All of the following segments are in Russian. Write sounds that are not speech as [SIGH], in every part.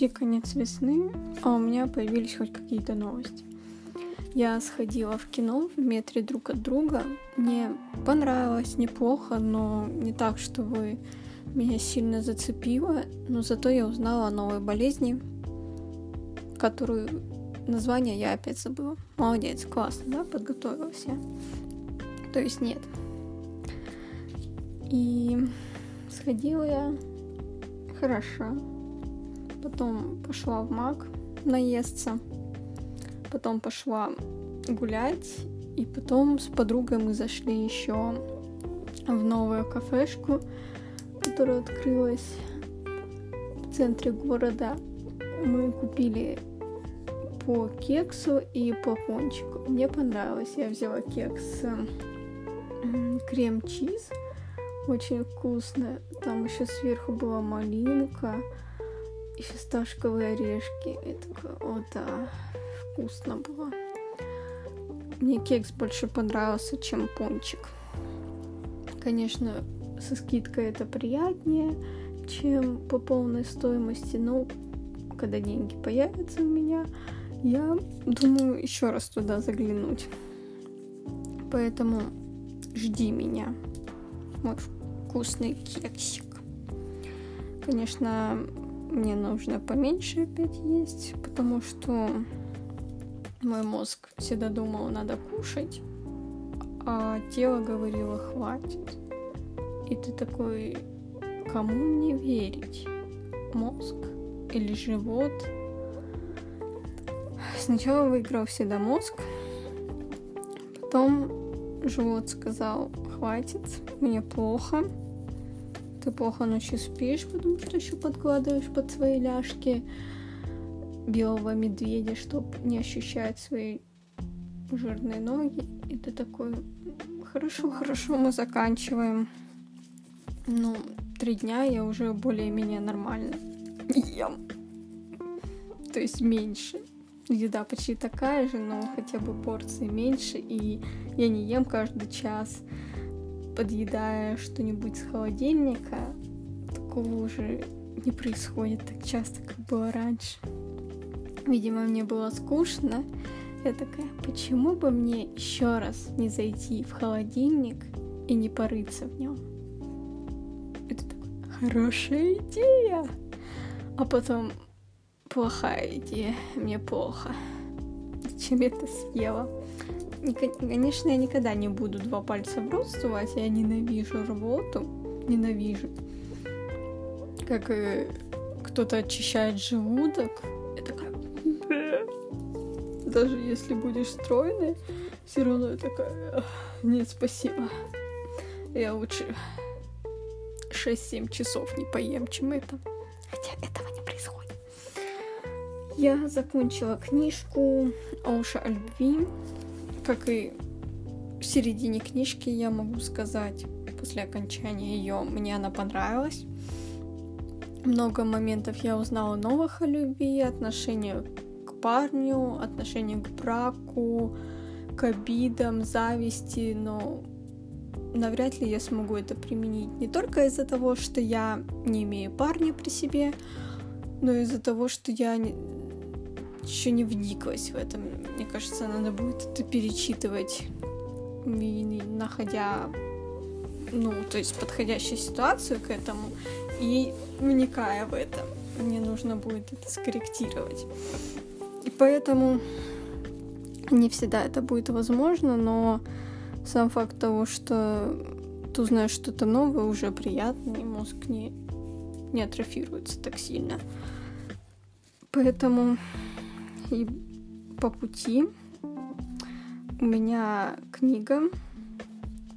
почти конец весны, а у меня появились хоть какие-то новости. Я сходила в кино в метре друг от друга. Мне понравилось, неплохо, но не так, чтобы меня сильно зацепило. Но зато я узнала о новой болезни, которую название я опять забыла. Молодец, классно, да, подготовилась я. То есть нет. И сходила я хорошо. Потом пошла в маг наесться. Потом пошла гулять. И потом с подругой мы зашли еще в новую кафешку, которая открылась в центре города. Мы купили по кексу и по пончику. Мне понравилось. Я взяла кекс крем-чиз. Очень вкусно. Там еще сверху была малинка и фисташковые орешки. И такое, о да, вкусно было. Мне кекс больше понравился, чем пончик. Конечно, со скидкой это приятнее, чем по полной стоимости, но когда деньги появятся у меня, я думаю еще раз туда заглянуть. Поэтому жди меня, мой вкусный кексик. Конечно, мне нужно поменьше опять есть, потому что мой мозг всегда думал, надо кушать, а тело говорило, хватит. И ты такой, кому мне верить? Мозг или живот? Сначала выиграл всегда мозг, потом живот сказал, хватит, мне плохо, ты плохо ночью спишь, потому что еще подкладываешь под свои ляжки белого медведя, чтобы не ощущать свои жирные ноги. И ты такой, хорошо, хорошо, мы заканчиваем. Ну, три дня я уже более-менее нормально ем. То есть меньше еда почти такая же, но хотя бы порции меньше, и я не ем каждый час, подъедая что-нибудь с холодильника. Такого уже не происходит так часто, как было раньше. Видимо, мне было скучно. Я такая, почему бы мне еще раз не зайти в холодильник и не порыться в нем? Это такая хорошая идея. А потом плохая идея, мне плохо. Зачем я это съела? Конечно, я никогда не буду два пальца в рот сувать, я ненавижу рвоту, ненавижу. Как э, кто-то очищает желудок, я такая... Даже если будешь стройной, все равно я такая... Нет, спасибо. Я лучше 6-7 часов не поем, чем это. Хотя этого не происходит. Я закончила книжку Оуша о любви. Как и в середине книжки, я могу сказать, после окончания ее мне она понравилась. Много моментов я узнала новых о любви, отношению к парню, отношению к браку, к обидам, зависти, но навряд ли я смогу это применить не только из-за того, что я не имею парня при себе, но из-за того, что я еще не вниклась в этом. Мне кажется, надо будет это перечитывать, находя, ну, то есть подходящую ситуацию к этому и вникая в это. Мне нужно будет это скорректировать. И поэтому не всегда это будет возможно, но сам факт того, что ты узнаешь что-то новое, уже приятно, и мозг не, не атрофируется так сильно. Поэтому и по пути у меня книга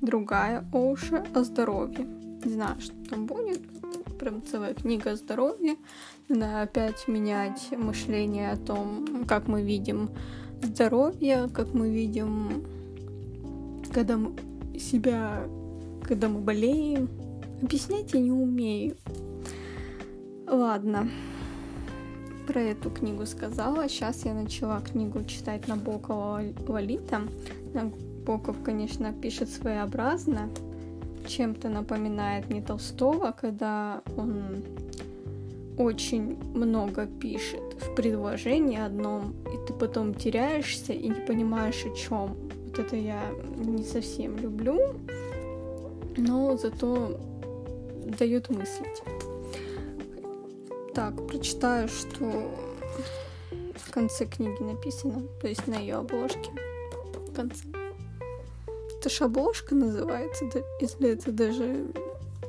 другая Оуша о здоровье. Не знаю, что там будет. Прям целая книга о здоровье. Надо опять менять мышление о том, как мы видим здоровье, как мы видим, когда мы себя, когда мы болеем. Объяснять я не умею. Ладно про эту книгу сказала. Сейчас я начала книгу читать Набокова Лолита. Набоков, конечно, пишет своеобразно. Чем-то напоминает мне Толстого, когда он очень много пишет в предложении одном, и ты потом теряешься и не понимаешь о чем. Вот это я не совсем люблю, но зато дает мыслить. Так, прочитаю, что в конце книги написано, то есть на ее обложке. В конце. Это ж обложка называется, да, если это даже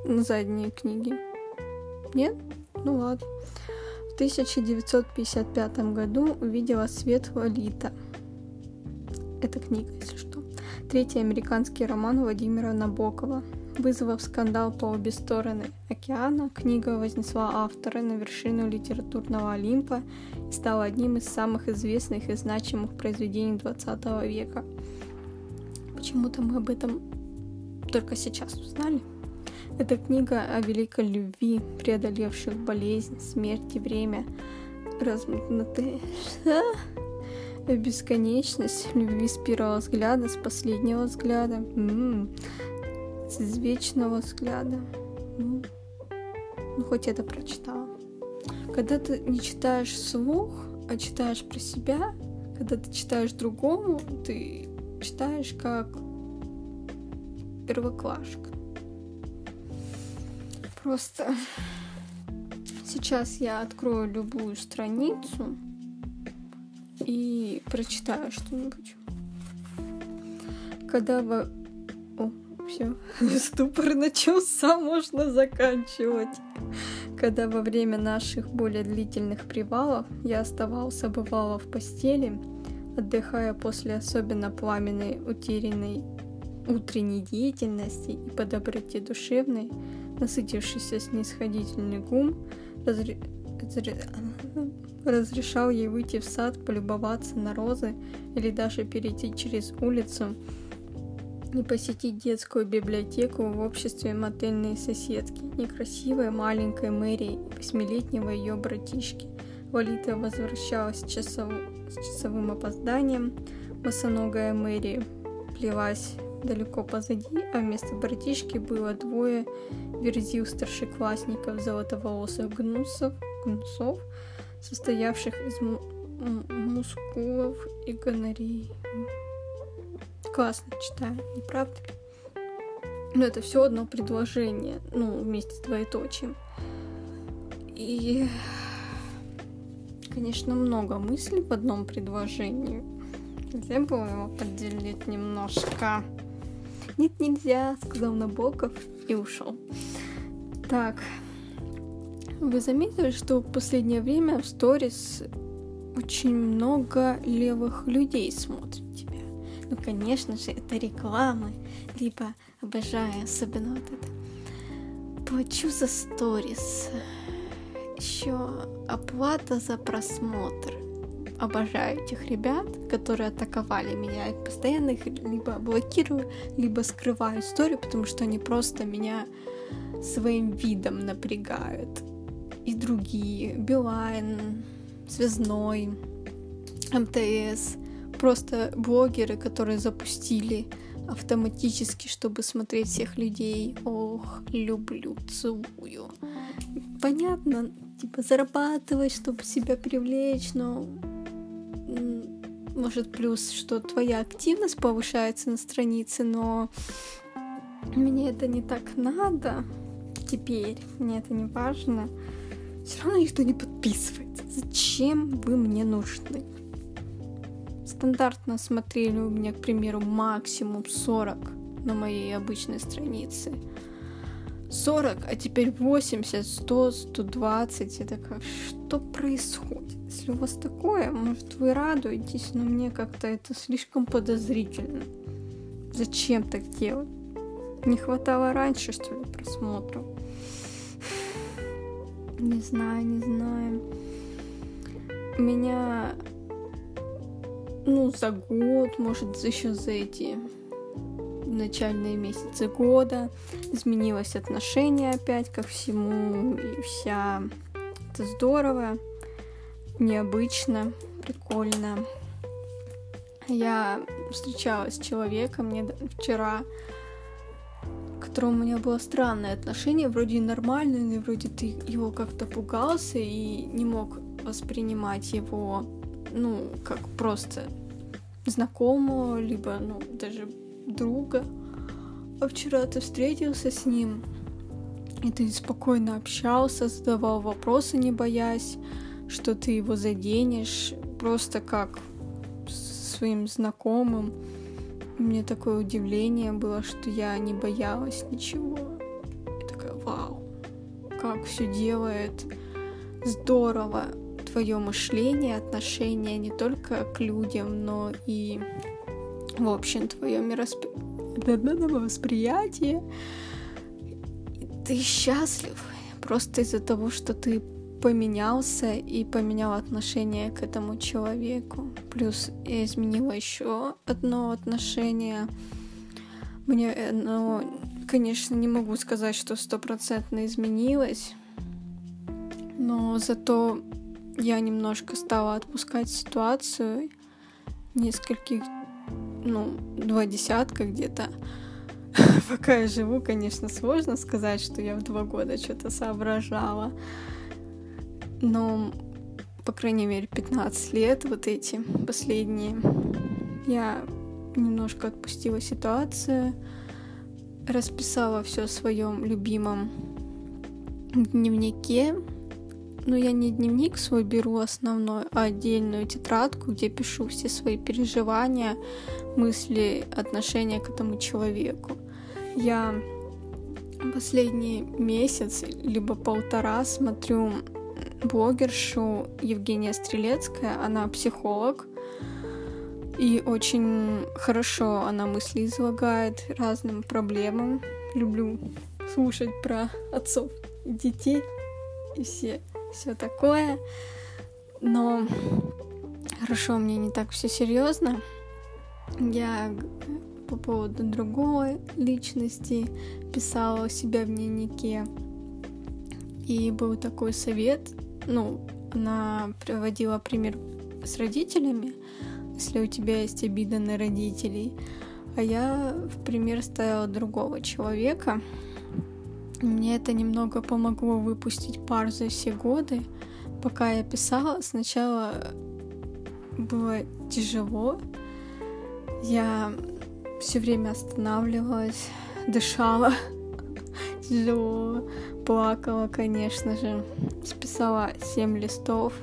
на задние книги. Нет? Ну ладно. В 1955 году увидела свет Лолита. Это книга, если что. Третий американский роман Владимира Набокова. Вызвав скандал по обе стороны океана, книга вознесла автора на вершину литературного Олимпа и стала одним из самых известных и значимых произведений XX века. Почему-то мы об этом только сейчас узнали. Это книга о великой любви, преодолевших болезнь, смерть и время, размутнутые [LAUGHS] бесконечность любви с первого взгляда, с последнего взгляда, м-м, с извечного взгляда. Ну, ну, хоть это прочитала. Когда ты не читаешь вслух, а читаешь про себя, когда ты читаешь другому, ты читаешь как первоклашка. Просто сейчас я открою любую страницу и прочитаю что-нибудь. Когда вы... Все, [LAUGHS] ступор начался, можно заканчивать. Когда во время наших более длительных привалов я оставался бывало в постели, отдыхая после особенно пламенной утерянной утренней деятельности и по доброте душевной, насытившийся снисходительный гум разре... разрешал ей выйти в сад, полюбоваться на розы или даже перейти через улицу и посетить детскую библиотеку в обществе мотельной соседки, некрасивой маленькой Мэри и восьмилетнего ее братишки. Валита возвращалась с, часов... с часовым опозданием, босоногая Мэри плелась далеко позади, а вместо братишки было двое верзил старшеклассников золотоволосых гнусов, гнусов состоявших из мускулов и гонорей. Классно читаю, не правда? Но это все одно предложение, ну, вместе с двоеточием. И, конечно, много мыслей в одном предложении. Нельзя было его поделить немножко. Нет, нельзя, сказал Набоков и ушел. Так, вы заметили, что в последнее время в сторис очень много левых людей смотрит? Ну, конечно же, это рекламы, либо обожаю, особенно вот это. Плачу за сторис. Еще оплата за просмотр обожаю этих ребят, которые атаковали меня. Я постоянно их либо блокирую, либо скрываю историю, потому что они просто меня своим видом напрягают. И другие. Билайн, Связной, МТС. Просто блогеры, которые запустили автоматически, чтобы смотреть всех людей. Ох, люблю, целую. Понятно, типа зарабатывать, чтобы себя привлечь, но может плюс, что твоя активность повышается на странице, но мне это не так надо теперь, мне это не важно. Все равно никто не подписывается. Зачем вы мне нужны? Стандартно смотрели у меня, к примеру, максимум 40 на моей обычной странице. 40, а теперь 80, 100, 120. Это как, что происходит? Если у вас такое, может, вы радуетесь, но мне как-то это слишком подозрительно. Зачем так делать? Не хватало раньше, что ли, просмотров? Не знаю, не знаю. Меня, ну, за год, может, еще за эти начальные месяцы года. Изменилось отношение опять ко всему, и вся... Это здорово, необычно, прикольно. Я встречалась с человеком мне вчера, которым у меня было странное отношение, вроде нормальное, но вроде ты его как-то пугался и не мог воспринимать его, ну, как просто знакомого, либо, ну, даже друга. А вчера ты встретился с ним, и ты спокойно общался, задавал вопросы, не боясь, что ты его заденешь, просто как своим знакомым. Мне такое удивление было, что я не боялась ничего. И такая, вау, как все делает здорово твое мышление, отношение не только к людям, но и в общем твое миросп... [LAUGHS] восприятие. Ты счастлив просто из-за того, что ты поменялся и поменял отношение к этому человеку. Плюс я изменила еще одно отношение. Мне, ну, конечно, не могу сказать, что стопроцентно изменилось, но зато я немножко стала отпускать ситуацию нескольких, ну, два десятка где-то. [LAUGHS] Пока я живу, конечно, сложно сказать, что я в два года что-то соображала но, по крайней мере, 15 лет, вот эти последние, я немножко отпустила ситуацию, расписала все в своем любимом дневнике. Но я не дневник свой беру основной, а отдельную тетрадку, где пишу все свои переживания, мысли, отношения к этому человеку. Я последний месяц, либо полтора смотрю блогершу Евгения Стрелецкая. Она психолог. И очень хорошо она мысли излагает разным проблемам. Люблю слушать про отцов детей и все, все такое. Но хорошо, мне не так все серьезно. Я по поводу другой личности писала у себя в дневнике. И был такой совет ну, она приводила пример с родителями, если у тебя есть обида на родителей. А я в пример ставила другого человека. Мне это немного помогло выпустить пар за все годы. Пока я писала, сначала было тяжело. Я все время останавливалась, дышала [LAUGHS] тяжело плакала, конечно же. Списала 7 листов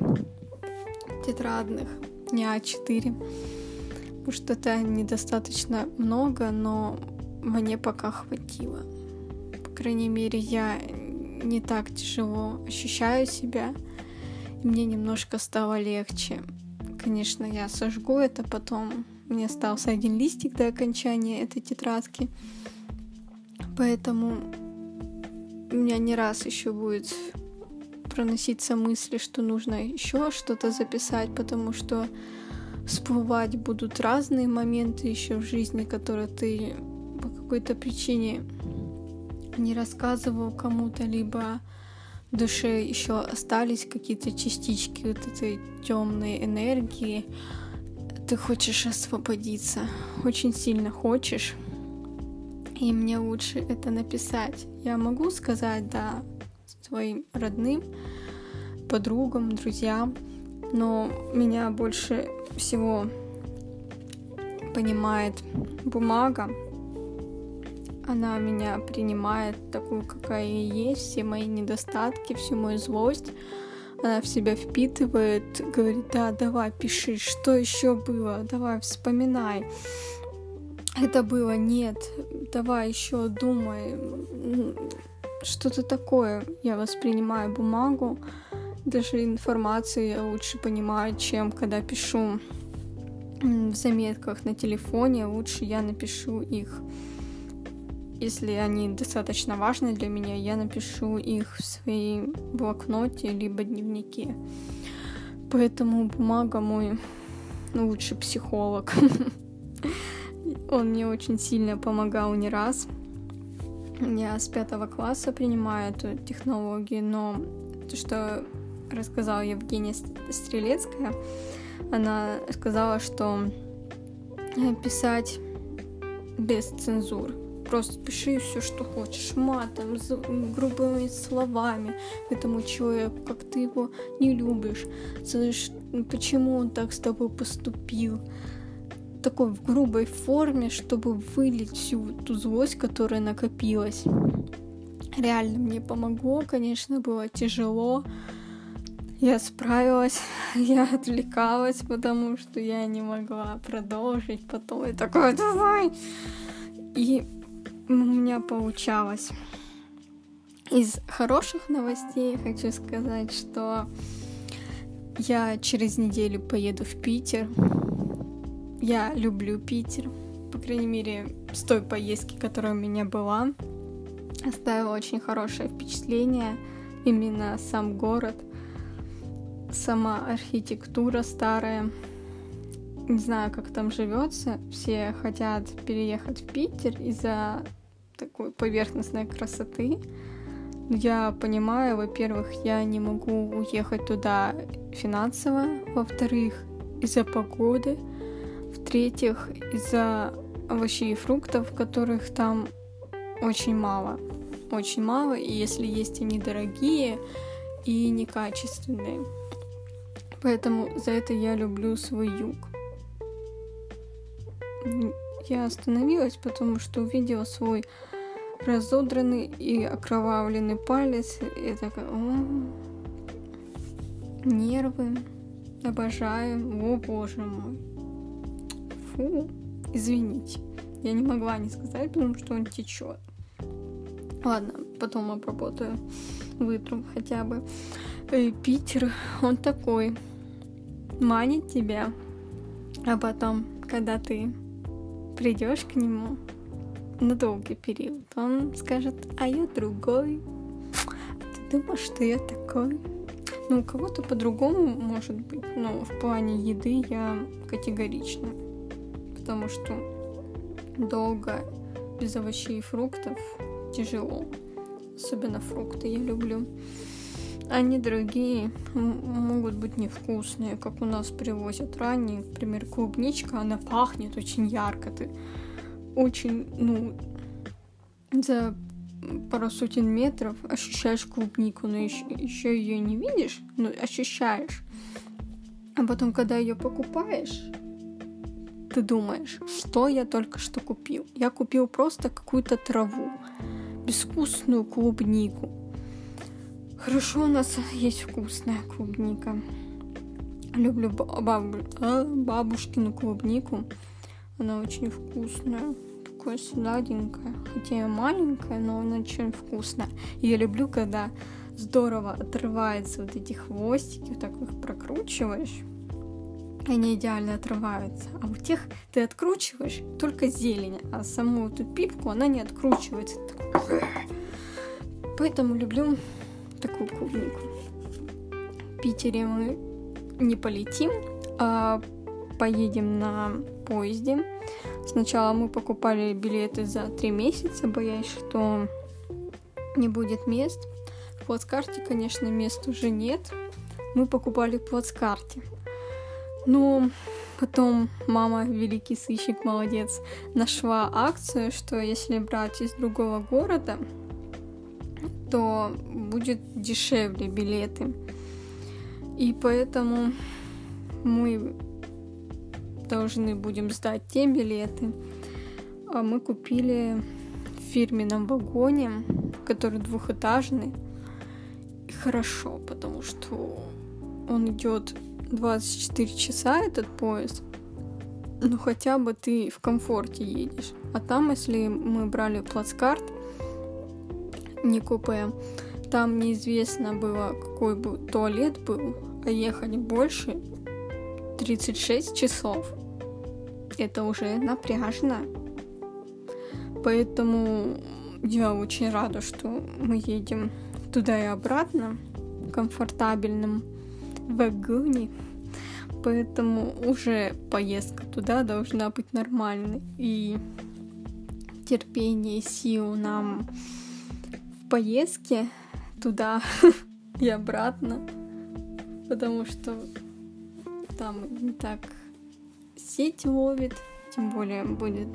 тетрадных, не А4. Потому что это недостаточно много, но мне пока хватило. Крайней мере, я не так тяжело ощущаю себя. Мне немножко стало легче. Конечно, я сожгу это потом. Мне остался один листик до окончания этой тетрадки. Поэтому у меня не раз еще будет проноситься мысли, что нужно еще что-то записать, потому что всплывать будут разные моменты еще в жизни, которые ты по какой-то причине не рассказывал кому-то, либо в душе еще остались какие-то частички вот этой темной энергии. Ты хочешь освободиться, очень сильно хочешь и мне лучше это написать. Я могу сказать, да, своим родным, подругам, друзьям, но меня больше всего понимает бумага. Она меня принимает такую, какая я есть, все мои недостатки, всю мою злость. Она в себя впитывает, говорит, да, давай, пиши, что еще было, давай, вспоминай это было, нет, давай еще думай, что-то такое. Я воспринимаю бумагу, даже информацию я лучше понимаю, чем когда пишу в заметках на телефоне, лучше я напишу их. Если они достаточно важны для меня, я напишу их в своей блокноте либо дневнике. Поэтому бумага мой лучший психолог. [LAUGHS] Он мне очень сильно помогал не раз. Я с пятого класса принимаю эту технологию, но то, что рассказала Евгения Стрелецкая, она сказала, что писать без цензур. Просто пиши все, что хочешь, матом, грубыми словами этому человеку, как ты его не любишь, почему он так с тобой поступил. Такой в грубой форме, чтобы вылить всю ту злость, которая накопилась. Реально мне помогло, конечно, было тяжело. Я справилась, [LAUGHS] я отвлекалась, потому что я не могла продолжить. Потом я такая, давай! И у меня получалось. Из хороших новостей хочу сказать, что я через неделю поеду в Питер. Я люблю Питер. По крайней мере, с той поездки, которая у меня была. Оставила очень хорошее впечатление. Именно сам город, сама архитектура старая. Не знаю, как там живется. Все хотят переехать в Питер из-за такой поверхностной красоты. Я понимаю, во-первых, я не могу уехать туда финансово, во-вторых, из-за погоды, в-третьих, из-за овощей и фруктов, которых там очень мало. Очень мало, и если есть они дорогие и некачественные. Поэтому за это я люблю свой юг. Я остановилась, потому что увидела свой разодранный и окровавленный палец. И такая, о, нервы, обожаю, о боже мой. Фу, извините. Я не могла не сказать, потому что он течет. Ладно, потом обработаю, вытру хотя бы. И Питер, он такой, манит тебя, а потом, когда ты придешь к нему на долгий период, он скажет, а я другой. Ты думаешь, что я такой? Ну, у кого-то по-другому может быть, но в плане еды я категорична. Потому что долго без овощей и фруктов тяжело. Особенно фрукты я люблю. Они дорогие, могут быть невкусные, как у нас привозят ранее, например, клубничка, она пахнет очень ярко, ты очень, ну, за пару сотен метров ощущаешь клубнику, но еще ее не видишь, но ощущаешь. А потом, когда ее покупаешь, ты думаешь, что я только что купил? Я купил просто какую-то траву, безвкусную клубнику. Хорошо, у нас есть вкусная клубника. Люблю. А, бабушкину клубнику. Она очень вкусная. Такая сладенькая. Хотя и маленькая, но она очень вкусная. Я люблю, когда здорово отрываются вот эти хвостики, вот так их прокручиваешь. Они идеально отрываются. А у тех ты откручиваешь только зелень, а саму эту пипку она не откручивается. [CLEARS THROAT] Поэтому люблю такую клубнику. В Питере мы не полетим, а поедем на поезде. Сначала мы покупали билеты за три месяца, боясь, что не будет мест. В плацкарте, конечно, мест уже нет. Мы покупали в плацкарте. Но потом мама, великий сыщик, молодец, нашла акцию, что если брать из другого города, то будет дешевле билеты. И поэтому мы должны будем сдать те билеты. А мы купили в фирменном вагоне, который двухэтажный. И хорошо, потому что он идет 24 часа, этот поезд. Ну хотя бы ты в комфорте едешь. А там, если мы брали плацкарт, не купе. Там неизвестно было, какой бы туалет был, а ехать больше 36 часов. Это уже напряжно. Поэтому я очень рада, что мы едем туда и обратно в комфортабельном вагоне. Поэтому уже поездка туда должна быть нормальной. И терпение, сил нам поездки туда [LAUGHS] и обратно, потому что там не так сеть ловит тем более будет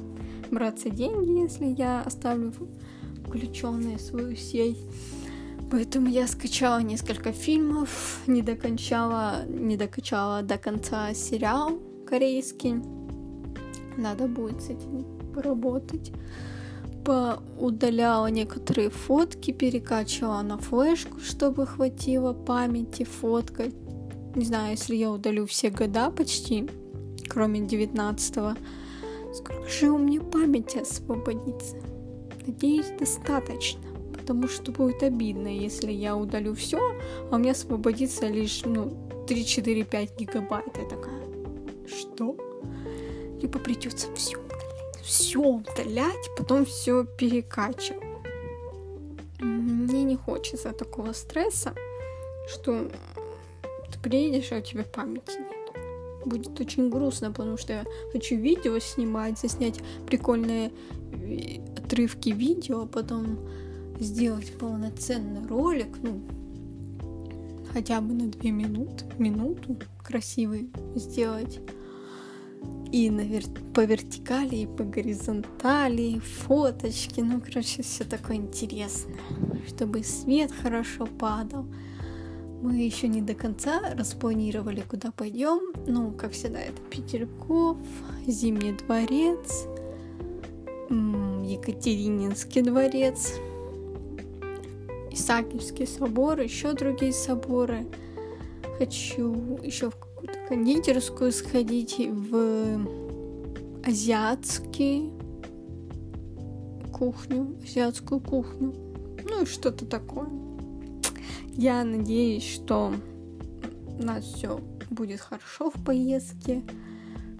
браться деньги, если я оставлю включенной свою сеть. Поэтому я скачала несколько фильмов, не докончала, не докачала до конца сериал корейский. Надо будет с этим поработать. Поудаляла некоторые фотки, перекачивала на флешку, чтобы хватило памяти фоткать. Не знаю, если я удалю все года почти, кроме 19 -го, сколько же у меня памяти освободится? Надеюсь, достаточно потому что будет обидно, если я удалю все, а у меня освободится лишь, ну, 3-4-5 гигабайт. Я такая, что? Либо придется все все удалять, потом все перекачивать. Мне не хочется такого стресса, что ты приедешь, а у тебя памяти нет. Будет очень грустно, потому что я хочу видео снимать, заснять прикольные э, отрывки видео, а потом сделать полноценный ролик, ну, хотя бы на две минуты, минуту красивый сделать. И на вер... по вертикали, и по горизонтали, фоточки, ну, короче, все такое интересное, чтобы свет хорошо падал. Мы еще не до конца распланировали, куда пойдем. Ну, как всегда, это Петерков, Зимний дворец, Екатерининский дворец, Исаакиевский собор, еще другие соборы. Хочу еще в кондитерскую сходить, в азиатский кухню, азиатскую кухню. Ну и что-то такое. Я надеюсь, что у нас все будет хорошо в поездке,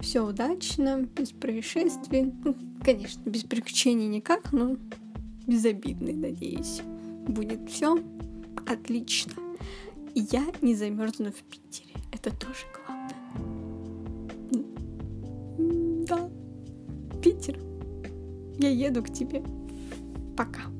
все удачно, без происшествий. Ну, конечно, без приключений никак, но безобидный, надеюсь будет все отлично. И я не замерзну в Питере. Это тоже главное. Я еду к тебе. Пока.